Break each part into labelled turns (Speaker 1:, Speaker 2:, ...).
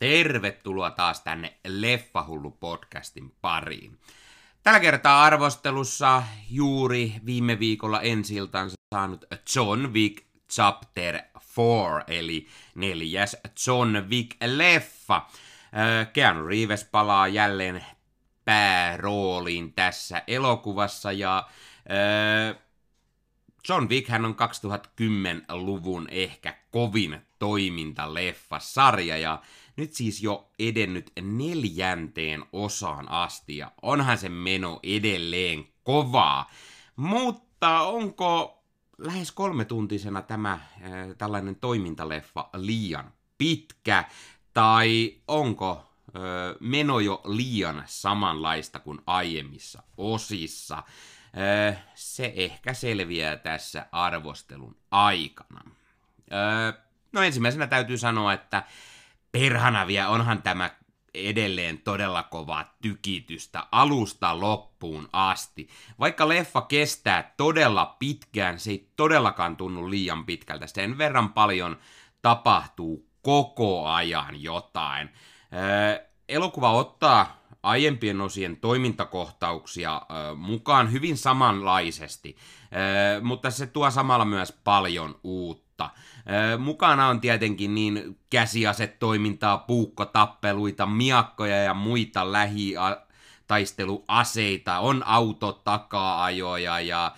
Speaker 1: Tervetuloa taas tänne Leffahullu podcastin pariin. Tällä kertaa arvostelussa juuri viime viikolla ensiltansa saanut John Wick Chapter 4, eli neljäs John Wick-leffa. Keanu Reeves palaa jälleen päärooliin tässä elokuvassa ja John Wick hän on 2010-luvun ehkä kovin toimintaleffa-sarja ja nyt siis jo edennyt neljänteen osaan asti ja onhan se meno edelleen kovaa. Mutta onko lähes kolme tuntisena tämä äh, tällainen toimintaleffa liian pitkä tai onko äh, meno jo liian samanlaista kuin aiemmissa osissa? Se ehkä selviää tässä arvostelun aikana. No ensimmäisenä täytyy sanoa, että perhana vielä onhan tämä edelleen todella kovaa tykitystä alusta loppuun asti. Vaikka leffa kestää todella pitkään, se ei todellakaan tunnu liian pitkältä. Sen verran paljon tapahtuu koko ajan jotain. Öö, elokuva ottaa aiempien osien toimintakohtauksia mukaan hyvin samanlaisesti, mutta se tuo samalla myös paljon uutta. Mukana on tietenkin niin käsiasetoimintaa, puukkotappeluita, miakkoja ja muita lähi taisteluaseita, on autotakaajoja ja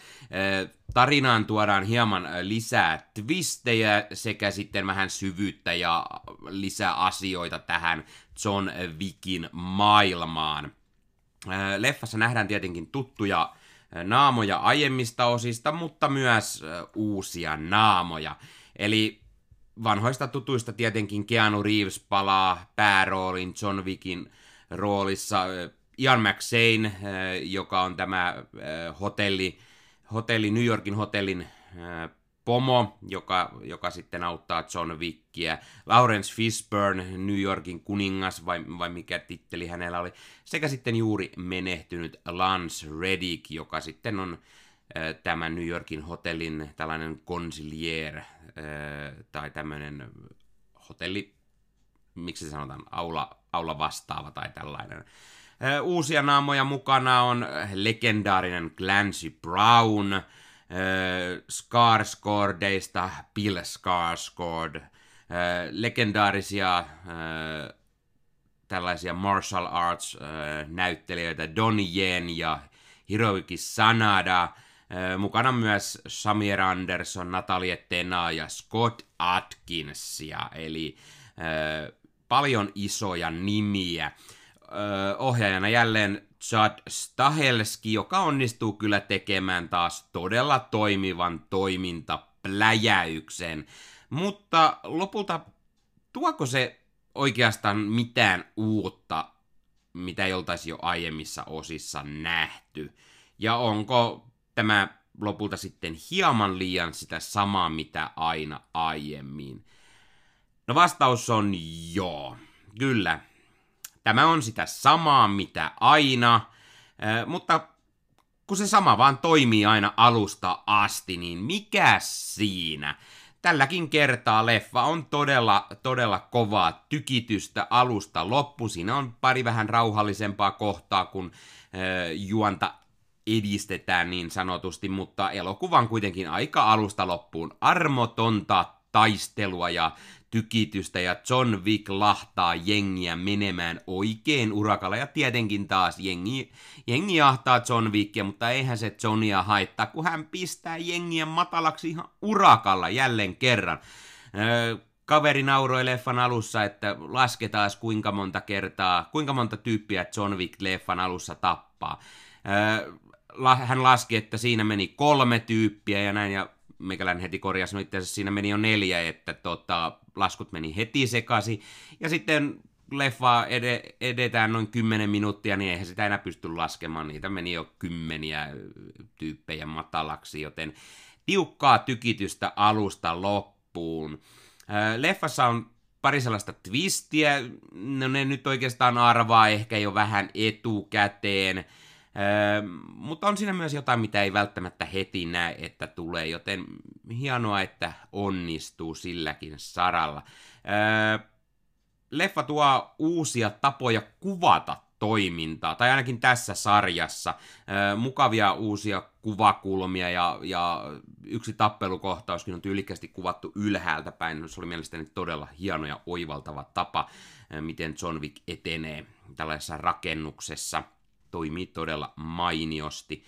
Speaker 1: tarinaan tuodaan hieman lisää twistejä sekä sitten vähän syvyyttä ja lisää asioita tähän John Wickin maailmaan. Leffassa nähdään tietenkin tuttuja naamoja aiemmista osista, mutta myös uusia naamoja. Eli vanhoista tutuista tietenkin Keanu Reeves palaa pääroolin John Wickin roolissa. Ian McShane, joka on tämä hotelli, hotelli New Yorkin hotellin pomo, joka, joka sitten auttaa John Wickia. Lawrence Fishburne, New Yorkin kuningas, vai, vai mikä titteli hänellä oli. Sekä sitten juuri menehtynyt Lance Reddick, joka sitten on tämän New Yorkin hotellin tällainen konsilier, tai tämmöinen hotelli, miksi sanotaan, aula, aula vastaava tai tällainen. Uusia naamoja mukana on legendaarinen Clancy Brown, Skarsgårdeista Bill Skarsgård, legendaarisia tällaisia martial arts näyttelijöitä Donnie Yen ja Hiroyuki Sanada, mukana myös Samir Anderson, Natalie Tena ja Scott Atkinsia, eli paljon isoja nimiä. Äh, ohjaajana jälleen Chad Stahelski, joka onnistuu kyllä tekemään taas todella toimivan toimintapläjäyksen. Mutta lopulta tuoko se oikeastaan mitään uutta, mitä ei oltaisi jo aiemmissa osissa nähty? Ja onko tämä lopulta sitten hieman liian sitä samaa, mitä aina aiemmin? No vastaus on joo. Kyllä, Tämä on sitä samaa, mitä aina, mutta kun se sama vaan toimii aina alusta asti, niin mikä siinä? Tälläkin kertaa leffa on todella, todella kovaa tykitystä alusta loppu. Siinä on pari vähän rauhallisempaa kohtaa, kun juonta edistetään niin sanotusti, mutta elokuva on kuitenkin aika alusta loppuun armotonta taistelua ja tykitystä ja John Wick lahtaa jengiä menemään oikein urakalla ja tietenkin taas jengi, jengi jahtaa John Wickia, mutta eihän se Johnia haittaa, kun hän pistää jengiä matalaksi ihan urakalla jälleen kerran. Öö, kaveri nauroi leffan alussa, että lasketaan kuinka monta kertaa, kuinka monta tyyppiä John Wick leffan alussa tappaa. Öö, hän laski, että siinä meni kolme tyyppiä ja näin, ja meikäläinen heti korjasi, no itse asiassa siinä meni jo neljä, että tota, laskut meni heti sekaisin. Ja sitten leffa ed- edetään noin 10 minuuttia, niin eihän sitä enää pysty laskemaan. Niitä meni jo kymmeniä tyyppejä matalaksi, joten tiukkaa tykitystä alusta loppuun. Leffassa on pari sellaista twistiä, no ne nyt oikeastaan arvaa ehkä jo vähän etukäteen. Öö, mutta on siinä myös jotain, mitä ei välttämättä heti näe, että tulee, joten hienoa, että onnistuu silläkin saralla. Öö, leffa tuo uusia tapoja kuvata toimintaa, tai ainakin tässä sarjassa. mukavia uusia kuvakulmia ja, ja yksi tappelukohtauskin on tyylikkästi kuvattu ylhäältä päin. Se oli mielestäni todella hieno ja oivaltava tapa, miten John Wick etenee tällaisessa rakennuksessa. Toimii todella mainiosti.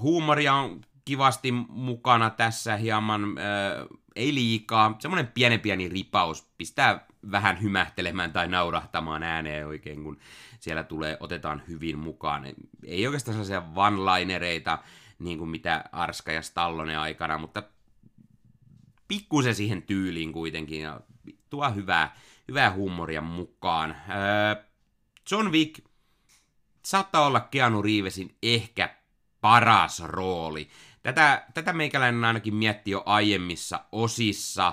Speaker 1: huumoria on kivasti mukana tässä hieman, äh, ei liikaa, semmoinen pienen pieni ripaus pistää vähän hymähtelemään tai naurahtamaan ääneen oikein, kun siellä tulee, otetaan hyvin mukaan. Ei oikeastaan sellaisia one-linereita, niin kuin mitä Arska ja Stallone aikana, mutta pikkusen siihen tyyliin kuitenkin, ja tuo hyvää, hyvää huumoria mukaan. Äh, John Wick saattaa olla Keanu Reevesin ehkä paras rooli. Tätä, tätä meikäläinen ainakin mietti jo aiemmissa osissa,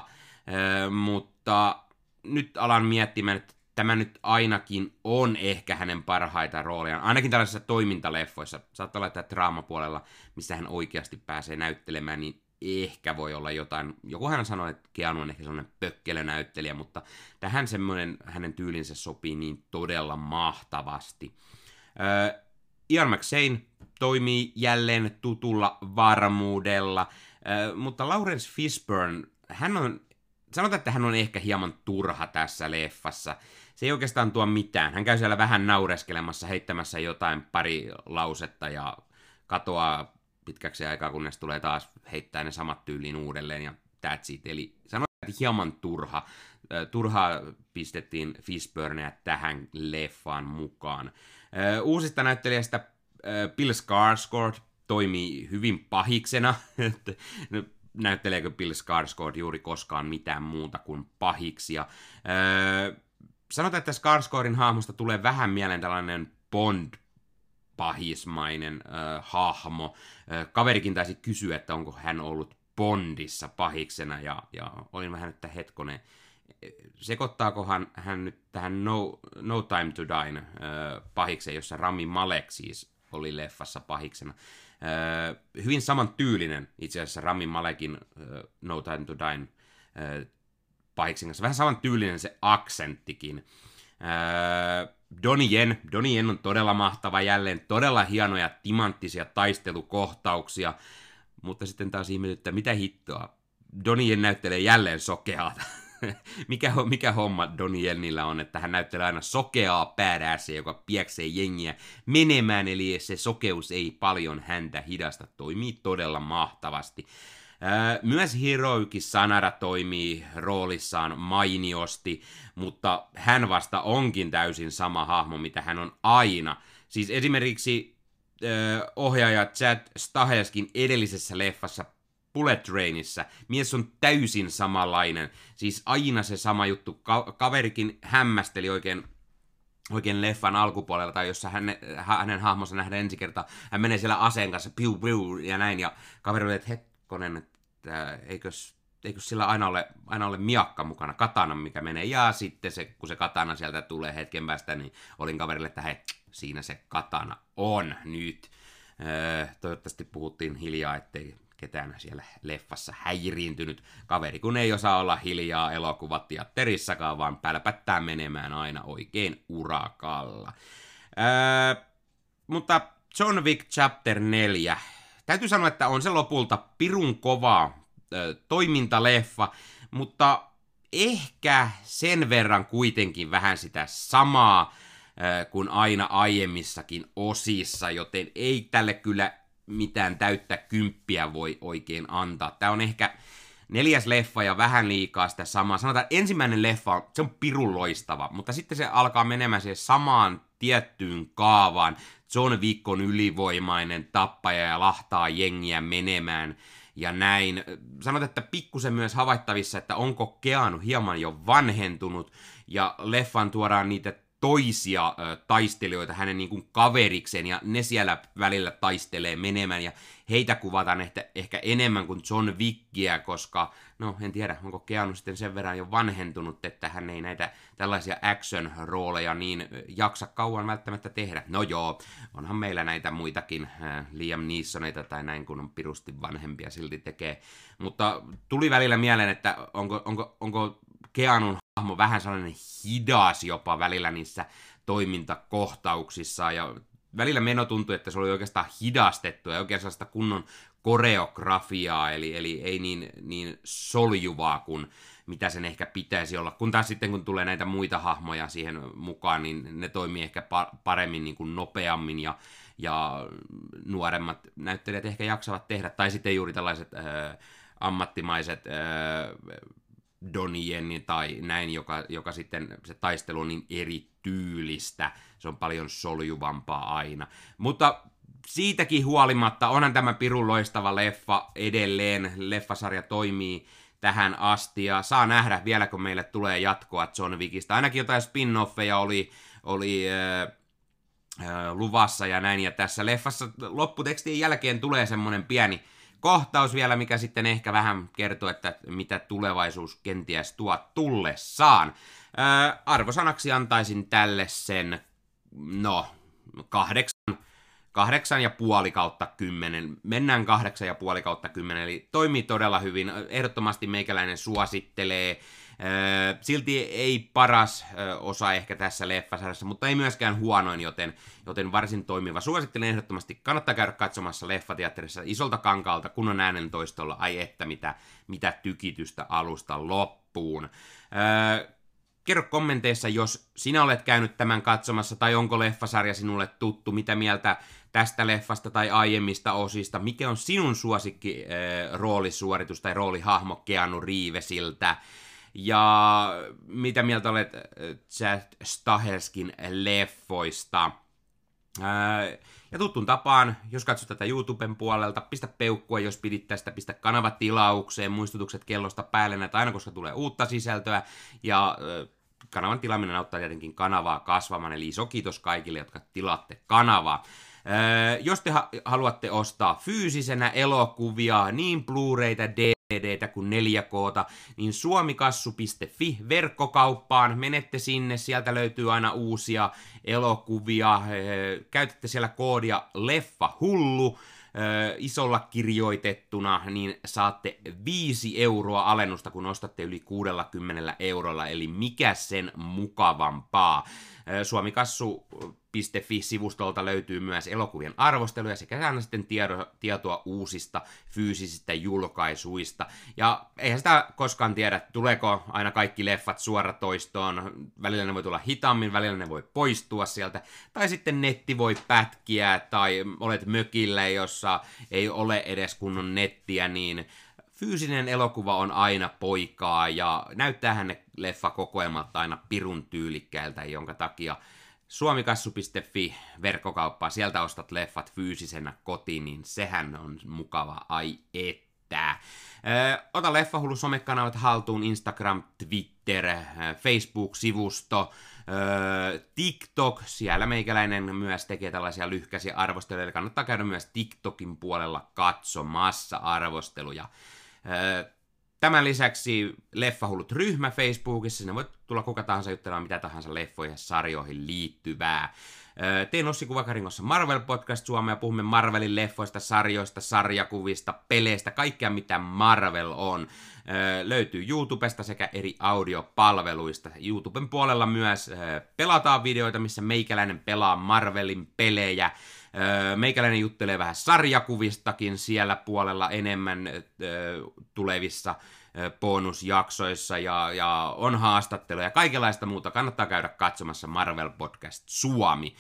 Speaker 1: mutta nyt alan miettimään, että tämä nyt ainakin on ehkä hänen parhaita rooliaan, ainakin tällaisissa toimintaleffoissa. Saattaa olla, että draamapuolella, missä hän oikeasti pääsee näyttelemään, niin ehkä voi olla jotain. Joku hän sanoi, että Keanu on ehkä semmoinen pökkelönäyttelijä, mutta tähän semmoinen hänen tyylinsä sopii niin todella mahtavasti. Ian McShane toimii jälleen tutulla varmuudella, mutta Lawrence Fishburne, hän on, sanotaan, että hän on ehkä hieman turha tässä leffassa. Se ei oikeastaan tuo mitään. Hän käy siellä vähän naureskelemassa, heittämässä jotain pari lausetta ja katoaa pitkäksi aikaa, kunnes tulee taas heittää ne samat tyyliin uudelleen ja that's it. Eli sanotaan, että hieman turha. Turha pistettiin Fishburnea tähän leffaan mukaan. Uusista näyttelijästä Bill Skarsgård toimii hyvin pahiksena. Näytteleekö Bill Skarsgård juuri koskaan mitään muuta kuin pahiksia. Sanotaan, että Skarsgårdin hahmosta tulee vähän mieleen tällainen Bond pahismainen äh, hahmo. Äh, kaverikin taisi kysyä, että onko hän ollut Bondissa pahiksena, ja, ja olin vähän, että hetkonen, sekoittaakohan hän nyt tähän No, no Time to Die pahikseen, jossa Rami Malek siis oli leffassa pahiksena. Hyvin saman tyylinen itse asiassa Rami Malekin No Time to Die pahiksen kanssa. Vähän saman tyylinen se aksenttikin. Donnie Yen. Donnie Yen on todella mahtava jälleen. Todella hienoja timanttisia taistelukohtauksia. Mutta sitten taas ihmetyttää, mitä hittoa. Donnie Yen näyttelee jälleen sokeata. mikä, mikä homma Donielnillä on, että hän näyttelee aina sokeaa päädäässä, joka pieksee jengiä menemään, eli se sokeus ei paljon häntä hidasta, toimii todella mahtavasti. Myös Hiroyuki Sanara toimii roolissaan mainiosti, mutta hän vasta onkin täysin sama hahmo, mitä hän on aina. Siis esimerkiksi ohjaaja Chad Stahelskin edellisessä leffassa Bullet Trainissa mies on täysin samanlainen. Siis aina se sama juttu. Ka- kaverikin hämmästeli oikein oikein leffan alkupuolella, tai jossa hän, hänen hahmonsa nähdään ensi kertaa. Hän menee siellä aseen kanssa, piu, piu, ja näin, ja kaveri oli, että hetkonen, että eikös, eikös sillä aina ole, aina ole miakka mukana, katana, mikä menee, ja sitten se, kun se katana sieltä tulee hetken päästä, niin olin kaverille, että hei, siinä se katana on nyt. Öö, toivottavasti puhuttiin hiljaa, ettei ketään siellä leffassa häiriintynyt kaveri, kun ei osaa olla hiljaa elokuvateatterissakaan, vaan pälpättää menemään aina oikein urakalla. Öö, mutta John Wick Chapter 4. Täytyy sanoa, että on se lopulta pirun kova ö, toimintaleffa, mutta ehkä sen verran kuitenkin vähän sitä samaa kuin aina aiemmissakin osissa, joten ei tälle kyllä mitään täyttä kymppiä voi oikein antaa. Tämä on ehkä neljäs leffa ja vähän liikaa sitä samaa. Sanotaan, että ensimmäinen leffa, se on pirun loistava, mutta sitten se alkaa menemään siihen samaan tiettyyn kaavaan. John Wick on ylivoimainen tappaja ja lahtaa jengiä menemään ja näin. Sanotaan, että pikkusen myös havaittavissa, että onko Keanu hieman jo vanhentunut ja leffan tuodaan niitä toisia ö, taistelijoita hänen niin kuin kaverikseen, ja ne siellä välillä taistelee menemään, ja heitä kuvataan ehkä, ehkä enemmän kuin John Wickia, koska, no en tiedä, onko Keanu sitten sen verran jo vanhentunut, että hän ei näitä tällaisia action-rooleja niin jaksa kauan välttämättä tehdä. No joo, onhan meillä näitä muitakin, äh, Liam Neesoneita tai näin, kun on pirusti vanhempia silti tekee. Mutta tuli välillä mieleen, että onko, onko, onko Keanun hahmo vähän sellainen hidas jopa välillä niissä toimintakohtauksissa ja välillä meno tuntui, että se oli oikeastaan hidastettu ja oikein sellaista kunnon koreografiaa, eli, eli ei niin, niin soljuvaa kuin mitä sen ehkä pitäisi olla. Kun taas sitten kun tulee näitä muita hahmoja siihen mukaan, niin ne toimii ehkä paremmin niin kuin nopeammin ja, ja nuoremmat näyttelijät ehkä jaksavat tehdä. Tai sitten juuri tällaiset äh, ammattimaiset äh, Donnie tai näin, joka, joka sitten se taistelu on niin erityylistä. Se on paljon soljuvampaa aina. Mutta siitäkin huolimatta onhan tämä pirun loistava leffa edelleen. Leffasarja toimii tähän asti ja saa nähdä vielä, kun meille tulee jatkoa John Wickista. Ainakin jotain spin-offeja oli, oli äh, äh, luvassa ja näin. Ja tässä leffassa lopputekstin jälkeen tulee semmonen pieni kohtaus vielä, mikä sitten ehkä vähän kertoo, että mitä tulevaisuus kenties tuo tullessaan. Äh, arvosanaksi antaisin tälle sen, no, kahdeksan kahdeksan ja puoli kautta kymmenen. Mennään kahdeksan ja puoli kautta kymmenen, eli toimii todella hyvin. Ehdottomasti meikäläinen suosittelee. Silti ei paras osa ehkä tässä leffasarjassa, mutta ei myöskään huonoin, joten, joten varsin toimiva. Suosittelen ehdottomasti, kannattaa käydä katsomassa leffateatterissa isolta kankaalta, kunnon äänen toistolla, ai että mitä, mitä tykitystä alusta loppuun. Kerro kommenteissa, jos sinä olet käynyt tämän katsomassa, tai onko leffasarja sinulle tuttu, mitä mieltä tästä leffasta tai aiemmista osista, mikä on sinun suosikki roolisuoritus tai roolihahmo Keanu Reevesiltä, ja mitä mieltä olet Chad Stahelskin leffoista. Ää, ja tuttuun tapaan, jos katsot tätä YouTuben puolelta, pistä peukkua, jos pidit tästä, pistä kanava tilaukseen, muistutukset kellosta päälle, näitä aina koska tulee uutta sisältöä, ja kanavan tilaaminen auttaa tietenkin kanavaa kasvamaan, eli iso kiitos kaikille, jotka tilaatte kanavaa. Jos te ha- haluatte ostaa fyysisenä elokuvia, niin Blu-rayta, DVDtä kuin 4Kta, niin suomikassu.fi verkkokauppaan, menette sinne, sieltä löytyy aina uusia elokuvia, käytätte siellä koodia leffa hullu, isolla kirjoitettuna, niin saatte 5 euroa alennusta, kun ostatte yli 60 eurolla, eli mikä sen mukavampaa. Suomikassu Fi-sivustolta löytyy myös elokuvien arvosteluja sekä aina sitten tiedo, tietoa uusista fyysisistä julkaisuista. Ja eihän sitä koskaan tiedä, tuleeko aina kaikki leffat suoratoistoon. Välillä ne voi tulla hitaammin, välillä ne voi poistua sieltä. Tai sitten netti voi pätkiä, tai olet mökillä, jossa ei ole edes kunnon nettiä, niin fyysinen elokuva on aina poikaa, ja näyttäähän ne leffakokoelmat aina pirun tyylikkäiltä, jonka takia suomikassu.fi verkkokauppaa, sieltä ostat leffat fyysisenä kotiin, niin sehän on mukava, ai että. Ö, ota Leffahullu somekanavat haltuun, Instagram, Twitter, Facebook-sivusto, TikTok, siellä meikäläinen myös tekee tällaisia lyhkäisiä arvosteluja, eli kannattaa käydä myös TikTokin puolella katsomassa arvosteluja. Ö, Tämän lisäksi Leffahullut ryhmä Facebookissa, sinne voi tulla kuka tahansa juttelemaan mitä tahansa leffoihin ja sarjoihin liittyvää. Teen Ossi Kuvakaringossa Marvel Podcast Suomea, puhumme Marvelin leffoista, sarjoista, sarjakuvista, peleistä, kaikkea mitä Marvel on. Löytyy YouTubesta sekä eri audiopalveluista. YouTuben puolella myös pelataan videoita, missä meikäläinen pelaa Marvelin pelejä. Meikäläinen juttelee vähän sarjakuvistakin siellä puolella enemmän tulevissa bonusjaksoissa ja, ja on haastatteluja ja kaikenlaista muuta. Kannattaa käydä katsomassa Marvel Podcast Suomi.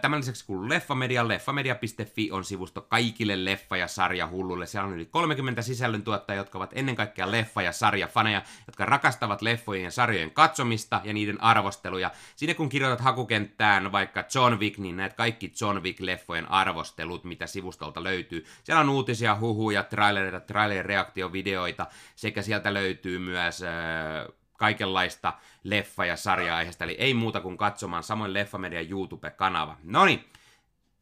Speaker 1: Tämän lisäksi kun Leffamedia, leffamedia.fi on sivusto kaikille leffa- ja sarjahulluille. Siellä on yli 30 sisällöntuottajia, jotka ovat ennen kaikkea leffa- ja sarjafaneja, jotka rakastavat leffojen ja sarjojen katsomista ja niiden arvosteluja. Sinne kun kirjoitat hakukenttään vaikka John Wick, niin näet kaikki John Wick-leffojen arvostelut, mitä sivustolta löytyy. Siellä on uutisia, huhuja, trailereita, trailer-reaktiovideoita sekä sieltä löytyy myös äh, kaikenlaista leffa- ja sarja-aiheesta, eli ei muuta kuin katsomaan samoin Leffamedian YouTube-kanava. Noni,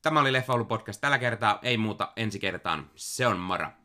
Speaker 1: tämä oli Leffa podcast tällä kertaa, ei muuta ensi kertaan, se on mara.